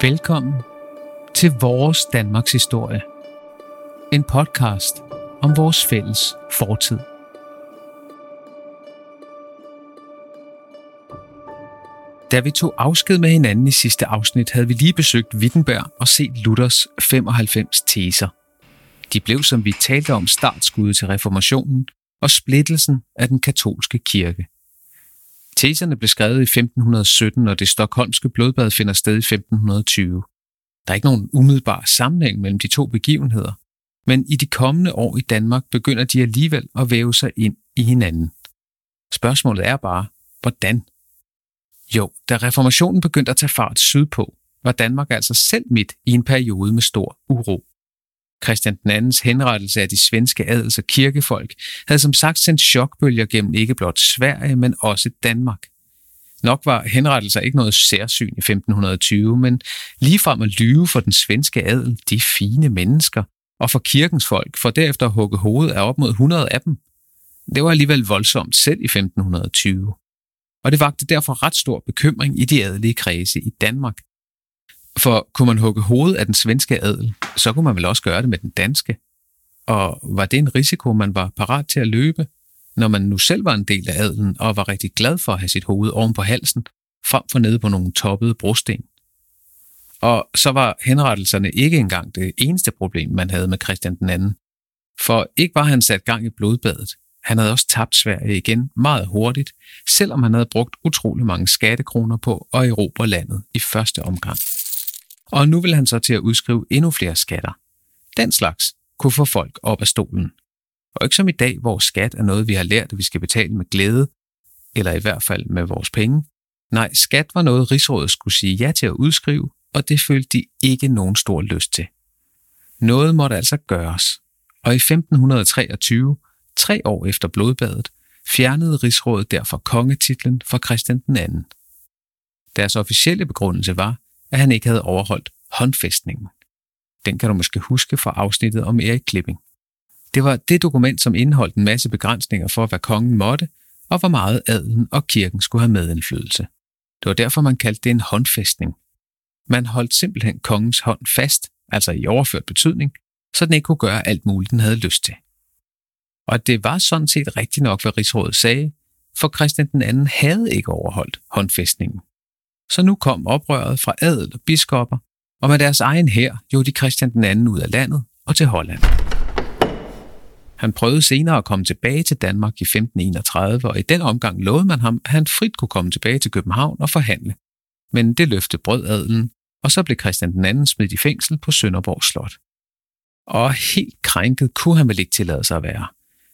Velkommen til Vores Danmarks Historie. En podcast om vores fælles fortid. Da vi tog afsked med hinanden i sidste afsnit, havde vi lige besøgt Wittenberg og set Luthers 95 teser. De blev, som vi talte om, startskuddet til reformationen og splittelsen af den katolske kirke. Teserne blev skrevet i 1517, og det stokholmske blodbad finder sted i 1520. Der er ikke nogen umiddelbar sammenhæng mellem de to begivenheder, men i de kommende år i Danmark begynder de alligevel at væve sig ind i hinanden. Spørgsmålet er bare, hvordan? Jo, da reformationen begyndte at tage fart sydpå, var Danmark altså selv midt i en periode med stor uro. Christian II's henrettelse af de svenske adels- og kirkefolk havde som sagt sendt chokbølger gennem ikke blot Sverige, men også Danmark. Nok var henrettelser ikke noget særsyn i 1520, men ligefrem at lyve for den svenske adel, de fine mennesker, og for kirkens folk, for derefter at hugge hovedet af op mod 100 af dem. Det var alligevel voldsomt selv i 1520. Og det vagte derfor ret stor bekymring i de adelige kredse i Danmark. For kunne man hugge hovedet af den svenske adel, så kunne man vel også gøre det med den danske. Og var det en risiko, man var parat til at løbe, når man nu selv var en del af adelen og var rigtig glad for at have sit hoved oven på halsen, frem for nede på nogle toppede brosten? Og så var henrettelserne ikke engang det eneste problem, man havde med Christian den anden. For ikke var han sat gang i blodbadet, han havde også tabt Sverige igen meget hurtigt, selvom han havde brugt utrolig mange skattekroner på at erobre landet i første omgang. Og nu vil han så til at udskrive endnu flere skatter. Den slags kunne få folk op af stolen. Og ikke som i dag, hvor skat er noget, vi har lært, at vi skal betale med glæde, eller i hvert fald med vores penge. Nej, skat var noget, Rigsrådet skulle sige ja til at udskrive, og det følte de ikke nogen stor lyst til. Noget måtte altså gøres, og i 1523, tre år efter blodbadet, fjernede Rigsrådet derfor kongetitlen fra Christian den anden. Deres officielle begrundelse var, at han ikke havde overholdt håndfæstningen. Den kan du måske huske fra afsnittet om Erik Klipping. Det var det dokument, som indeholdt en masse begrænsninger for, hvad kongen måtte, og hvor meget adelen og kirken skulle have medindflydelse. Det var derfor, man kaldte det en håndfæstning. Man holdt simpelthen kongens hånd fast, altså i overført betydning, så den ikke kunne gøre alt muligt, den havde lyst til. Og det var sådan set rigtigt nok, hvad Rigsrådet sagde, for Christian den anden havde ikke overholdt håndfæstningen. Så nu kom oprøret fra adel og biskopper, og med deres egen hær gjorde de Christian den anden ud af landet og til Holland. Han prøvede senere at komme tilbage til Danmark i 1531, og i den omgang lovede man ham, at han frit kunne komme tilbage til København og forhandle. Men det løfte brød adelen, og så blev Christian den anden smidt i fængsel på Sønderborg Slot. Og helt krænket kunne han vel ikke tillade sig at være.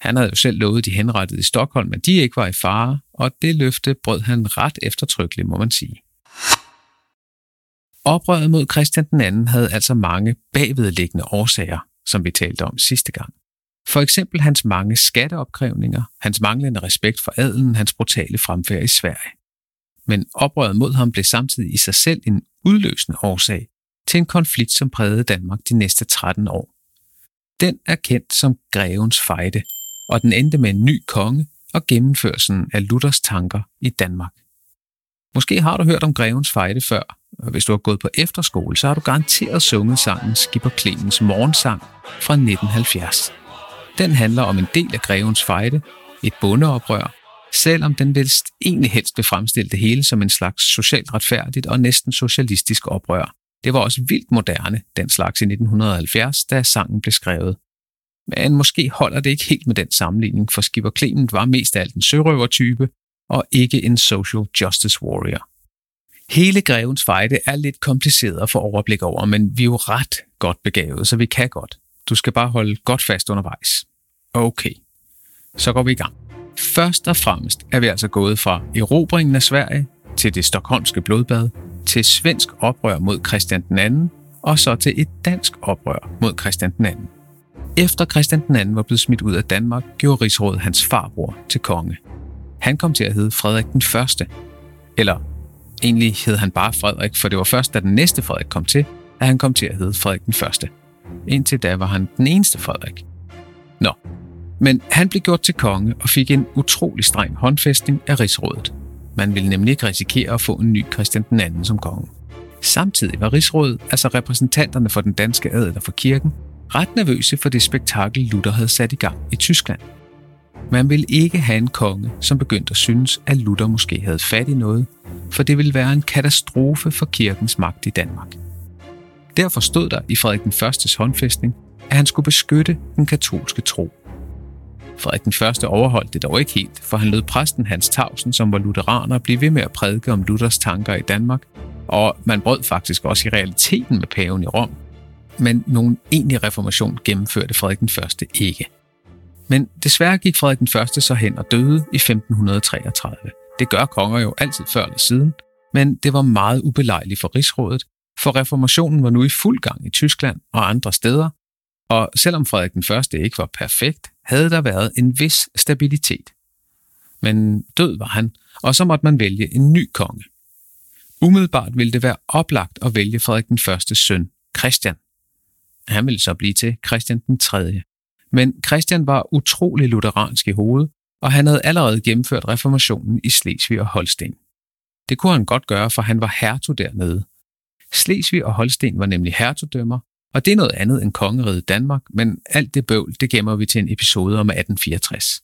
Han havde jo selv lovet de henrettede i Stockholm, at de ikke var i fare, og det løfte brød han ret eftertrykkeligt, må man sige. Oprøret mod Christian den anden havde altså mange bagvedliggende årsager, som vi talte om sidste gang. For eksempel hans mange skatteopkrævninger, hans manglende respekt for adelen, hans brutale fremfærd i Sverige. Men oprøret mod ham blev samtidig i sig selv en udløsende årsag til en konflikt, som prægede Danmark de næste 13 år. Den er kendt som Grevens Fejde, og den endte med en ny konge og gennemførelsen af Luthers tanker i Danmark. Måske har du hørt om Grevens Fejde før, og hvis du har gået på efterskole, så har du garanteret sunget sangen Skipper Clemens morgensang fra 1970. Den handler om en del af Grevens Fejde, et bondeoprør, selvom den vil egentlig helst vil fremstille det hele som en slags socialt retfærdigt og næsten socialistisk oprør. Det var også vildt moderne, den slags i 1970, da sangen blev skrevet. Men måske holder det ikke helt med den sammenligning, for Skipper Clement var mest af alt en sørøvertype, og ikke en social justice warrior. Hele grevens fejde er lidt kompliceret at få overblik over, men vi er jo ret godt begavet, så vi kan godt. Du skal bare holde godt fast undervejs. Okay, så går vi i gang. Først og fremmest er vi altså gået fra erobringen af Sverige til det stokholmske blodbad, til svensk oprør mod Christian den anden, og så til et dansk oprør mod Christian den anden. Efter Christian den anden var blevet smidt ud af Danmark, gjorde rigsrådet hans farbror til konge. Han kom til at hedde Frederik den Første, eller egentlig hed han bare Frederik, for det var først, da den næste Frederik kom til, at han kom til at hedde Frederik den Første. Indtil da var han den eneste Frederik. Nå, men han blev gjort til konge og fik en utrolig streng håndfæstning af rigsrådet. Man ville nemlig ikke risikere at få en ny Christian den anden som konge. Samtidig var rigsrådet, altså repræsentanterne for den danske adel og for kirken, ret nervøse for det spektakel, Luther havde sat i gang i Tyskland. Man ville ikke have en konge, som begyndte at synes, at Luther måske havde fat i noget, for det ville være en katastrofe for kirkens magt i Danmark. Derfor stod der i Frederik den Førstes håndfæstning, at han skulle beskytte den katolske tro. Frederik den Første overholdt det dog ikke helt, for han lød præsten Hans Tausen, som var lutheraner, blive ved med at prædike om Luthers tanker i Danmark, og man brød faktisk også i realiteten med paven i Rom. Men nogen egentlig reformation gennemførte Frederik den Første ikke. Men desværre gik Frederik den Første så hen og døde i 1533. Det gør konger jo altid før eller siden, men det var meget ubelejligt for rigsrådet, for reformationen var nu i fuld gang i Tyskland og andre steder, og selvom Frederik den Første ikke var perfekt, havde der været en vis stabilitet. Men død var han, og så måtte man vælge en ny konge. Umiddelbart ville det være oplagt at vælge Frederik den Første søn, Christian. Han ville så blive til Christian den 3. Men Christian var utrolig lutheransk i hovedet, og han havde allerede gennemført reformationen i Slesvig og Holsten. Det kunne han godt gøre, for han var hertug dernede. Slesvig og Holsten var nemlig hertugdømmer, og det er noget andet end kongeriget Danmark, men alt det bøvl, det gemmer vi til en episode om 1864.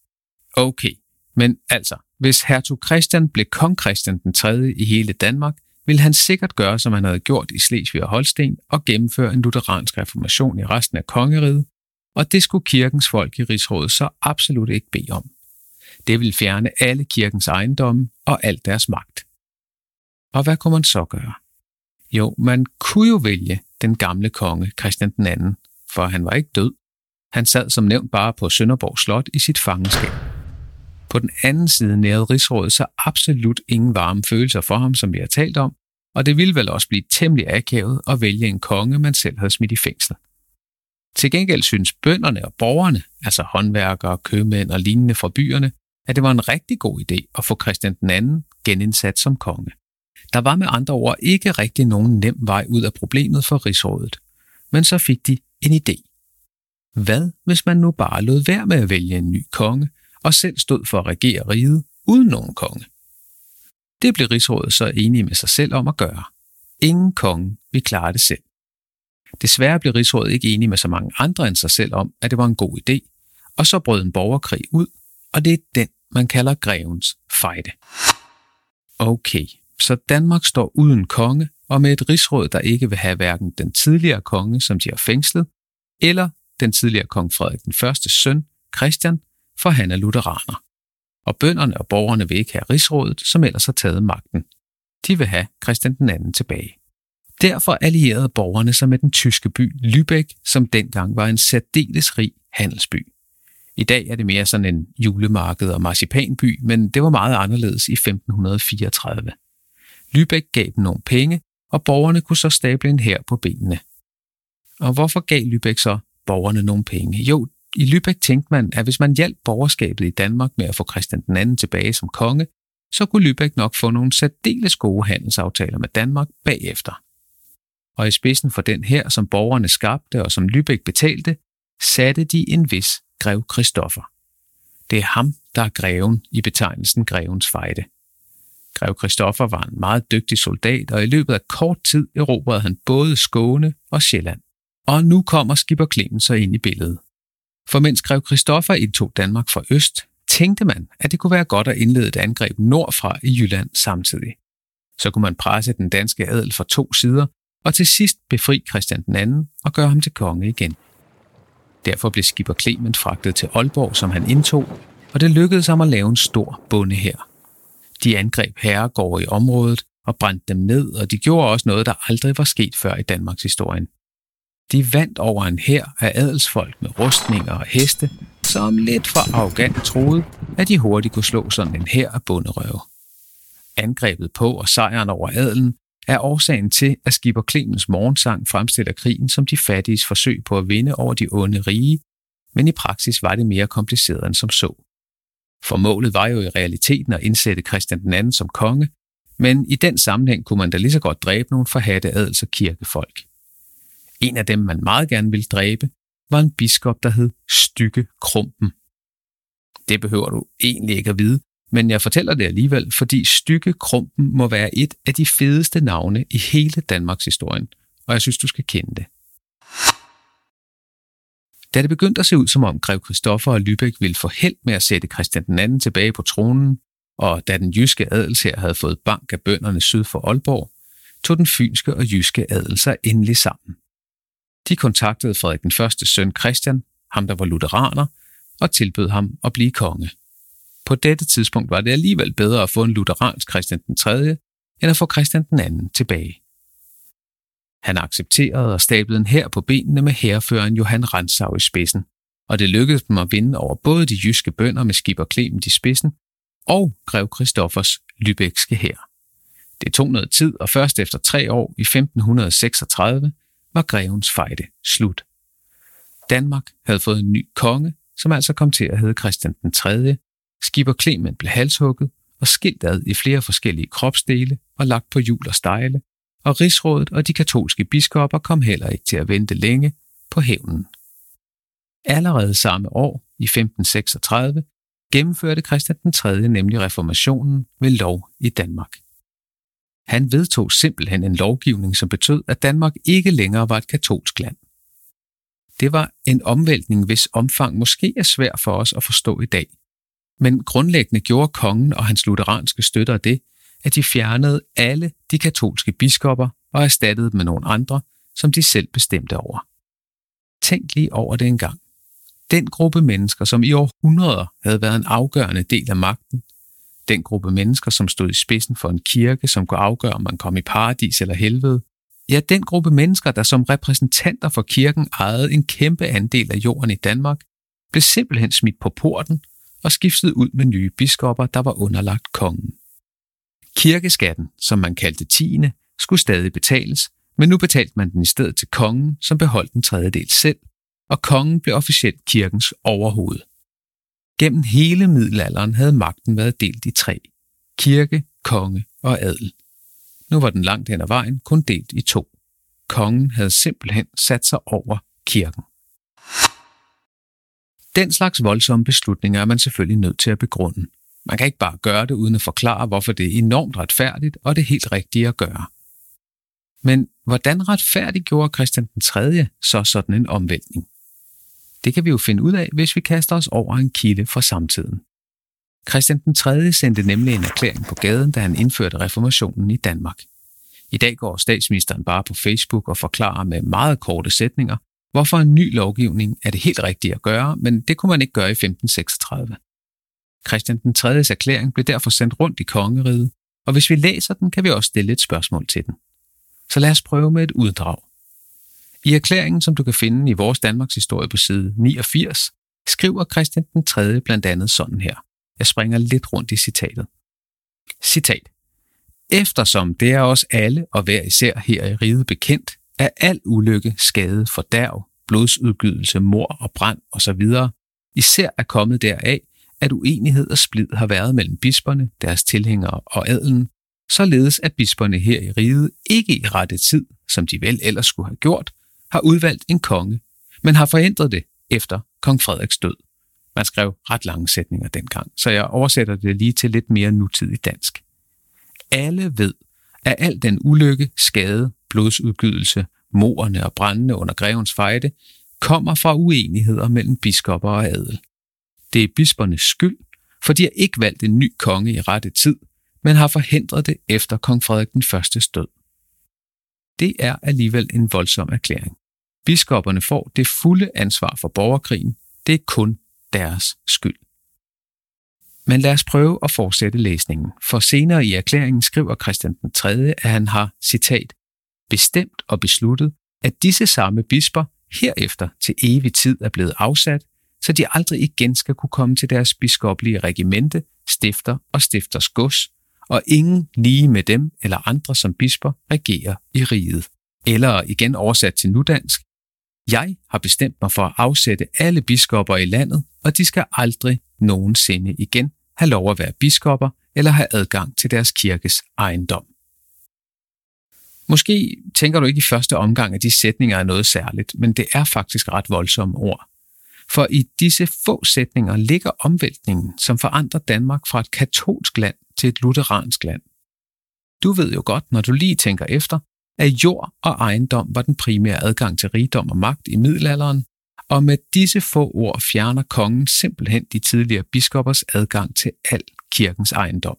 Okay, men altså, hvis hertug Christian blev kong Christian den 3. i hele Danmark, ville han sikkert gøre, som han havde gjort i Slesvig og Holsten, og gennemføre en lutheransk reformation i resten af kongeriget, og det skulle kirkens folk i rigsrådet så absolut ikke bede om. Det ville fjerne alle kirkens ejendomme og al deres magt. Og hvad kunne man så gøre? Jo, man kunne jo vælge den gamle konge Christian den anden, for han var ikke død. Han sad som nævnt bare på Sønderborg Slot i sit fangenskab. På den anden side nærede rigsrådet så absolut ingen varme følelser for ham, som vi har talt om, og det ville vel også blive temmelig akavet at vælge en konge, man selv havde smidt i fængsel. Til gengæld synes bønderne og borgerne, altså håndværkere, købmænd og lignende fra byerne, at det var en rigtig god idé at få Christian den anden genindsat som konge. Der var med andre ord ikke rigtig nogen nem vej ud af problemet for rigsrådet. Men så fik de en idé. Hvad hvis man nu bare lod være med at vælge en ny konge, og selv stod for at regere riget uden nogen konge? Det blev rigsrådet så enige med sig selv om at gøre. Ingen konge vil klare det selv. Desværre blev rigsrådet ikke enige med så mange andre end sig selv om, at det var en god idé, og så brød en borgerkrig ud, og det er den, man kalder grevens fejde. Okay, så Danmark står uden konge og med et rigsråd, der ikke vil have hverken den tidligere konge, som de har fængslet, eller den tidligere kong Frederik den første søn, Christian, for han er lutheraner. Og bønderne og borgerne vil ikke have rigsrådet, som ellers har taget magten. De vil have Christian den anden tilbage. Derfor allierede borgerne sig med den tyske by Lübeck, som dengang var en særdeles rig handelsby. I dag er det mere sådan en julemarked og marcipanby, men det var meget anderledes i 1534. Lübeck gav dem nogle penge, og borgerne kunne så stable en her på benene. Og hvorfor gav Lübeck så borgerne nogle penge? Jo, i Lübeck tænkte man, at hvis man hjalp borgerskabet i Danmark med at få Christian den anden tilbage som konge, så kunne Lübeck nok få nogle særdeles gode handelsaftaler med Danmark bagefter. Og i spidsen for den her, som borgerne skabte og som Lübeck betalte, satte de en vis grev Christoffer. Det er ham, der er greven i betegnelsen grevens fejde. Grev Christoffer var en meget dygtig soldat, og i løbet af kort tid erobrede han både Skåne og Sjælland. Og nu kommer skipper Clemens så ind i billedet. For mens Grev Christoffer indtog Danmark fra øst, tænkte man, at det kunne være godt at indlede et angreb nordfra i Jylland samtidig. Så kunne man presse den danske adel fra to sider, og til sidst befri Christian den anden og gøre ham til konge igen. Derfor blev skipper Clement fragtet til Aalborg, som han indtog, og det lykkedes ham at lave en stor bonde her. De angreb herregårde i området og brændte dem ned, og de gjorde også noget, der aldrig var sket før i Danmarks historie. De vandt over en hær af adelsfolk med rustninger og heste, som lidt for arrogant troede, at de hurtigt kunne slå sådan en hær af bunderøve. Angrebet på og sejren over adelen er årsagen til, at skipper Clemens morgensang fremstiller krigen som de fattiges forsøg på at vinde over de onde rige, men i praksis var det mere kompliceret end som så. For målet var jo i realiteten at indsætte Christian den anden som konge, men i den sammenhæng kunne man da lige så godt dræbe nogle forhatte adels- og kirkefolk. En af dem, man meget gerne ville dræbe, var en biskop, der hed Stykke Krumpen. Det behøver du egentlig ikke at vide, men jeg fortæller det alligevel, fordi Stykke Krumpen må være et af de fedeste navne i hele Danmarks historien, og jeg synes, du skal kende det. Da det begyndte at se ud som om grev Christoffer og Lübeck ville få held med at sætte Christian den anden tilbage på tronen, og da den jyske adelsher havde fået bank af bønderne syd for Aalborg, tog den fynske og jyske adel sig endelig sammen. De kontaktede Frederik den første søn Christian, ham der var lutheraner, og tilbød ham at blive konge. På dette tidspunkt var det alligevel bedre at få en lutheransk Christian den 3., end at få Christian den anden tilbage. Han accepterede og stablede en hær på benene med herreføreren Johan Ransau i spidsen, og det lykkedes dem at vinde over både de jyske bønder med Skipper Clement i spidsen og grev Christoffers lybækske hær. Det tog noget tid, og først efter tre år i 1536 var grevens fejde slut. Danmark havde fået en ny konge, som altså kom til at hedde Christian den 3., Skipper Clement blev halshugget og skilt ad i flere forskellige kropsdele og lagt på hjul og stejle, og rigsrådet og de katolske biskopper kom heller ikke til at vente længe på hævnen. Allerede samme år, i 1536, gennemførte Christian den 3. nemlig reformationen ved lov i Danmark. Han vedtog simpelthen en lovgivning, som betød, at Danmark ikke længere var et katolsk land. Det var en omvæltning, hvis omfang måske er svær for os at forstå i dag, men grundlæggende gjorde kongen og hans lutheranske støtter det, at de fjernede alle de katolske biskopper og erstattede dem med nogle andre, som de selv bestemte over. Tænk lige over det engang. Den gruppe mennesker, som i århundreder havde været en afgørende del af magten, den gruppe mennesker, som stod i spidsen for en kirke, som kunne afgøre, om man kom i paradis eller helvede, ja, den gruppe mennesker, der som repræsentanter for kirken ejede en kæmpe andel af jorden i Danmark, blev simpelthen smidt på porten og skiftet ud med nye biskopper, der var underlagt kongen. Kirkeskatten, som man kaldte tiende, skulle stadig betales, men nu betalte man den i stedet til kongen, som beholdt en tredjedel selv, og kongen blev officielt kirkens overhoved. Gennem hele middelalderen havde magten været delt i tre. Kirke, konge og adel. Nu var den langt hen ad vejen kun delt i to. Kongen havde simpelthen sat sig over kirken. Den slags voldsomme beslutninger er man selvfølgelig nødt til at begrunde. Man kan ikke bare gøre det uden at forklare, hvorfor det er enormt retfærdigt og det helt rigtige at gøre. Men hvordan retfærdiggjorde Christian den 3. så sådan en omvæltning? Det kan vi jo finde ud af, hvis vi kaster os over en kilde fra samtiden. Christian den 3. sendte nemlig en erklæring på gaden, da han indførte reformationen i Danmark. I dag går statsministeren bare på Facebook og forklarer med meget korte sætninger, hvorfor en ny lovgivning er det helt rigtige at gøre, men det kunne man ikke gøre i 1536. Christian den 3. erklæring blev derfor sendt rundt i kongeriget, og hvis vi læser den, kan vi også stille et spørgsmål til den. Så lad os prøve med et uddrag. I erklæringen, som du kan finde i vores Danmarks historie på side 89, skriver Christian den 3. blandt andet sådan her. Jeg springer lidt rundt i citatet. Citat. Eftersom det er os alle og hver især her i riget bekendt, er al ulykke, skade, fordærv, blodsudgydelse, mor og brand osv. især er kommet deraf, at uenighed og splid har været mellem bisperne, deres tilhængere og adelen, således at bisperne her i riget ikke i rette tid, som de vel ellers skulle have gjort, har udvalgt en konge, men har forændret det efter kong Frederiks død. Man skrev ret lange sætninger dengang, så jeg oversætter det lige til lidt mere nutidig dansk. Alle ved, at al den ulykke, skade, blodsudgydelse, morerne og brændende under grevens fejde, kommer fra uenigheder mellem biskopper og adel. Det er bispernes skyld, for de har ikke valgt en ny konge i rette tid, men har forhindret det efter kong Frederik den første død. Det er alligevel en voldsom erklæring. Biskopperne får det fulde ansvar for borgerkrigen. Det er kun deres skyld. Men lad os prøve at fortsætte læsningen, for senere i erklæringen skriver Christian den 3., at han har, citat, bestemt og besluttet, at disse samme bisper herefter til evig tid er blevet afsat, så de aldrig igen skal kunne komme til deres biskoplige regimente, stifter og stifters gods, og ingen lige med dem eller andre som bisper regerer i riget. Eller igen oversat til nudansk, jeg har bestemt mig for at afsætte alle biskopper i landet, og de skal aldrig nogensinde igen have lov at være biskopper eller have adgang til deres kirkes ejendom. Måske tænker du ikke i første omgang, at de sætninger er noget særligt, men det er faktisk ret voldsomme ord. For i disse få sætninger ligger omvæltningen, som forandrer Danmark fra et katolsk land til et lutheransk land. Du ved jo godt, når du lige tænker efter, at jord og ejendom var den primære adgang til rigdom og magt i middelalderen, og med disse få ord fjerner kongen simpelthen de tidligere biskoppers adgang til al kirkens ejendom.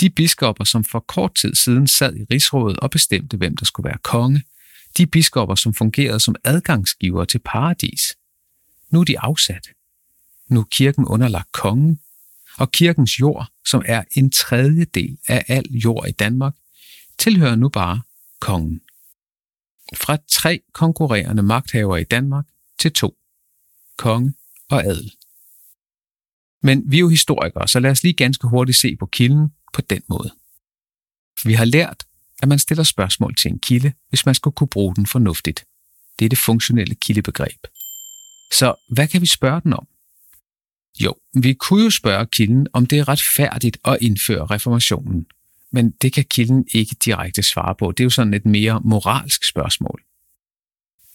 De biskopper, som for kort tid siden sad i rigsrådet og bestemte, hvem der skulle være konge, de biskopper, som fungerede som adgangsgiver til paradis, nu er de afsat. Nu er kirken underlagt kongen, og kirkens jord, som er en tredjedel af al jord i Danmark, tilhører nu bare kongen. Fra tre konkurrerende magthavere i Danmark til to. Konge og adel. Men vi er jo historikere, så lad os lige ganske hurtigt se på kilden på den måde. Vi har lært, at man stiller spørgsmål til en kilde, hvis man skal kunne bruge den fornuftigt. Det er det funktionelle kildebegreb. Så hvad kan vi spørge den om? Jo, vi kunne jo spørge kilden, om det er retfærdigt at indføre reformationen. Men det kan kilden ikke direkte svare på. Det er jo sådan et mere moralsk spørgsmål.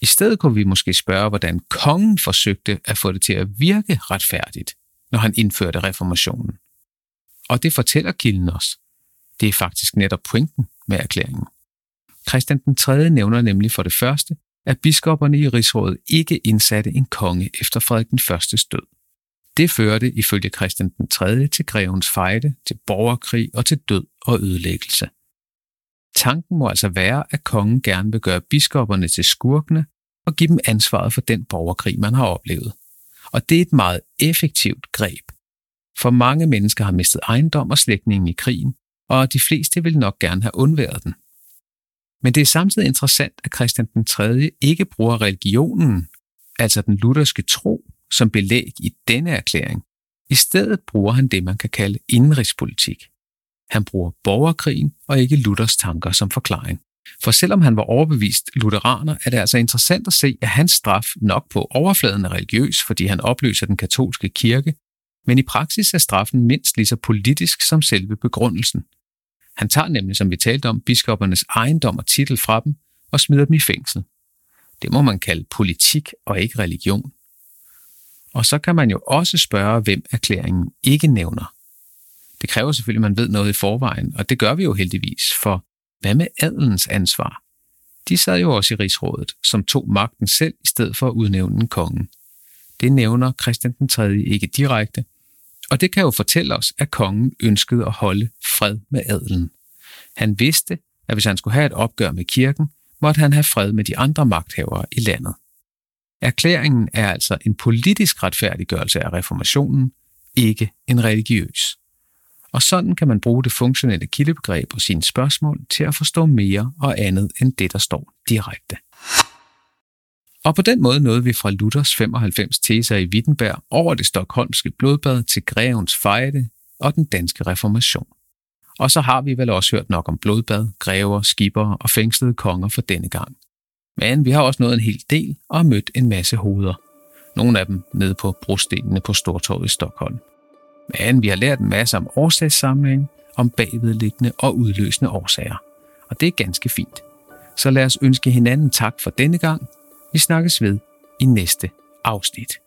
I stedet kunne vi måske spørge, hvordan kongen forsøgte at få det til at virke retfærdigt, når han indførte reformationen. Og det fortæller kilden os. Det er faktisk netop pointen med erklæringen. Christian den 3. nævner nemlig for det første, at biskopperne i rigsrådet ikke indsatte en konge efter Frederik den Førstes død. Det førte ifølge Christian den 3. til grevens fejde, til borgerkrig og til død og ødelæggelse. Tanken må altså være, at kongen gerne vil gøre biskopperne til skurkene og give dem ansvaret for den borgerkrig, man har oplevet. Og det er et meget effektivt greb. For mange mennesker har mistet ejendom og slægtningen i krigen, og de fleste vil nok gerne have undværet den. Men det er samtidig interessant, at Christian den 3. ikke bruger religionen, altså den lutherske tro, som belæg i denne erklæring. I stedet bruger han det, man kan kalde indenrigspolitik. Han bruger borgerkrigen og ikke Luthers tanker som forklaring. For selvom han var overbevist lutheraner, er det altså interessant at se, at hans straf nok på overfladen er religiøs, fordi han opløser den katolske kirke, men i praksis er straffen mindst lige så politisk som selve begrundelsen. Han tager nemlig, som vi talte om, biskoppernes ejendom og titel fra dem og smider dem i fængsel. Det må man kalde politik og ikke religion. Og så kan man jo også spørge, hvem erklæringen ikke nævner. Det kræver selvfølgelig, at man ved noget i forvejen, og det gør vi jo heldigvis, for hvad med adelens ansvar? De sad jo også i rigsrådet, som tog magten selv i stedet for at udnævne en konge. Det nævner Christian den 3. ikke direkte, og det kan jo fortælle os, at kongen ønskede at holde fred med adelen. Han vidste, at hvis han skulle have et opgør med kirken, måtte han have fred med de andre magthavere i landet. Erklæringen er altså en politisk retfærdiggørelse af reformationen, ikke en religiøs. Og sådan kan man bruge det funktionelle kildebegreb og sine spørgsmål til at forstå mere og andet end det, der står direkte. Og på den måde nåede vi fra Luthers 95 teser i Wittenberg over det stokholmske blodbad til grevens fejde og den danske reformation. Og så har vi vel også hørt nok om blodbad, grever, skibere og fængslede konger for denne gang. Men vi har også nået en hel del og mødt en masse hoveder. Nogle af dem nede på brostenene på Stortorvet i Stockholm. Men vi har lært en masse om årsagssamling, om bagvedliggende og udløsende årsager. Og det er ganske fint. Så lad os ønske hinanden tak for denne gang. Vi snakkes ved i næste afsnit.